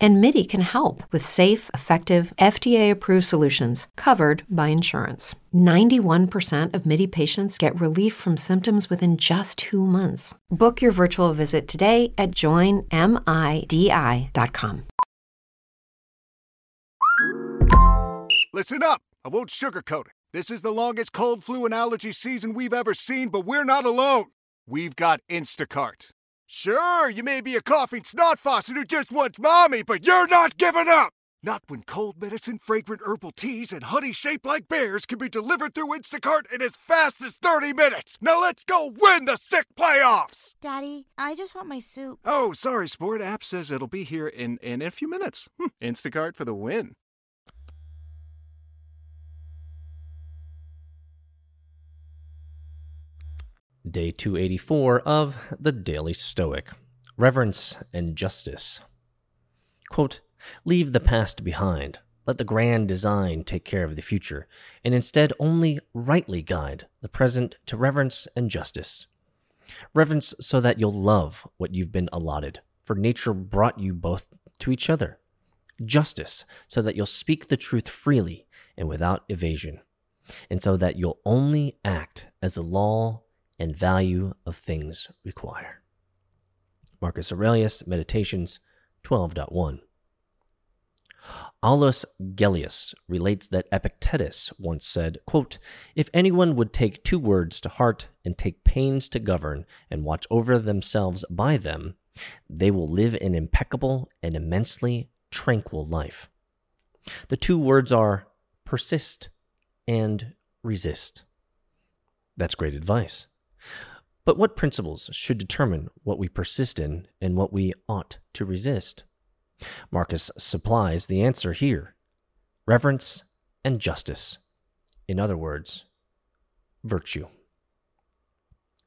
And MIDI can help with safe, effective, FDA approved solutions covered by insurance. 91% of MIDI patients get relief from symptoms within just two months. Book your virtual visit today at joinmidi.com. Listen up. I won't sugarcoat it. This is the longest cold, flu, and allergy season we've ever seen, but we're not alone. We've got Instacart. Sure, you may be a coughing snot faucet who just wants mommy, but you're not giving up! Not when cold medicine, fragrant herbal teas, and honey shaped like bears can be delivered through Instacart in as fast as 30 minutes! Now let's go win the sick playoffs! Daddy, I just want my soup. Oh, sorry, Sport. App says it'll be here in, in a few minutes. Hm, Instacart for the win. Day 284 of the Daily Stoic Reverence and Justice. Quote, Leave the past behind. Let the grand design take care of the future, and instead only rightly guide the present to reverence and justice. Reverence so that you'll love what you've been allotted, for nature brought you both to each other. Justice so that you'll speak the truth freely and without evasion, and so that you'll only act as the law and value of things require. Marcus Aurelius, Meditations 12.1. Aulus Gellius relates that Epictetus once said, quote, If anyone would take two words to heart and take pains to govern and watch over themselves by them, they will live an impeccable and immensely tranquil life. The two words are persist and resist. That's great advice. But what principles should determine what we persist in and what we ought to resist? Marcus supplies the answer here reverence and justice. In other words, virtue.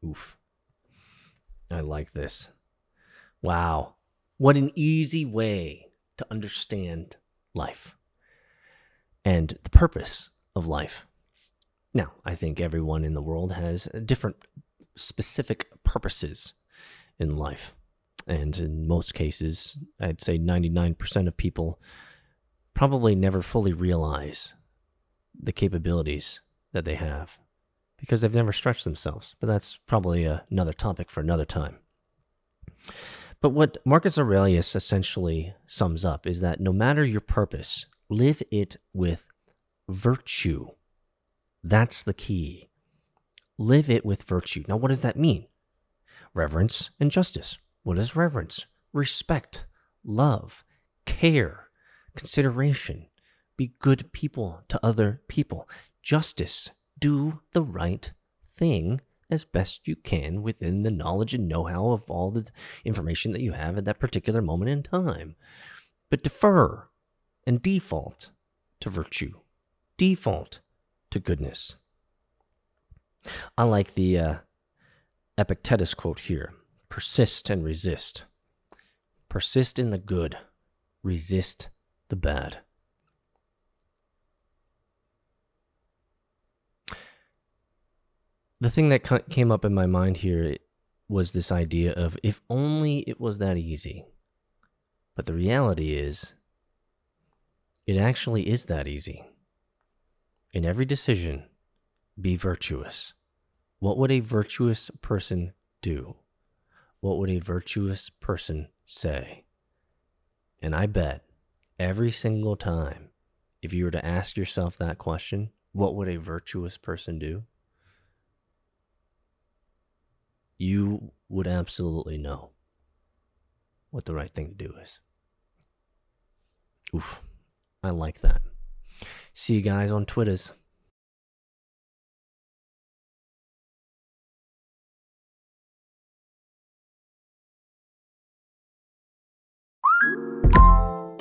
Oof. I like this. Wow. What an easy way to understand life and the purpose of life. Now, I think everyone in the world has different specific purposes in life. And in most cases, I'd say 99% of people probably never fully realize the capabilities that they have because they've never stretched themselves. But that's probably another topic for another time. But what Marcus Aurelius essentially sums up is that no matter your purpose, live it with virtue. That's the key. Live it with virtue. Now, what does that mean? Reverence and justice. What is reverence? Respect, love, care, consideration. Be good people to other people. Justice. Do the right thing as best you can within the knowledge and know how of all the information that you have at that particular moment in time. But defer and default to virtue, default to goodness. Unlike the uh, Epictetus quote here persist and resist. Persist in the good, resist the bad. The thing that came up in my mind here was this idea of if only it was that easy. But the reality is, it actually is that easy. In every decision, be virtuous. What would a virtuous person do? What would a virtuous person say? And I bet every single time, if you were to ask yourself that question, what would a virtuous person do? You would absolutely know what the right thing to do is. Oof, I like that. See you guys on Twitters.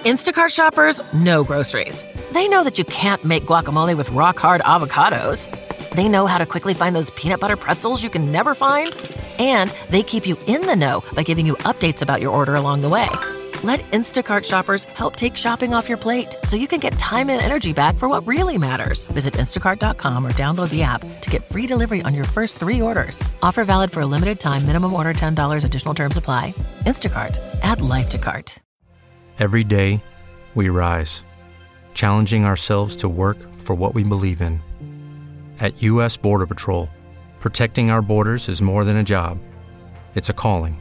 Instacart shoppers know groceries. They know that you can't make guacamole with rock hard avocados. They know how to quickly find those peanut butter pretzels you can never find. And they keep you in the know by giving you updates about your order along the way. Let Instacart shoppers help take shopping off your plate so you can get time and energy back for what really matters. Visit instacart.com or download the app to get free delivery on your first three orders. Offer valid for a limited time, minimum order $10, additional terms apply. Instacart, add life to cart. Every day, we rise, challenging ourselves to work for what we believe in. At U.S. Border Patrol, protecting our borders is more than a job, it's a calling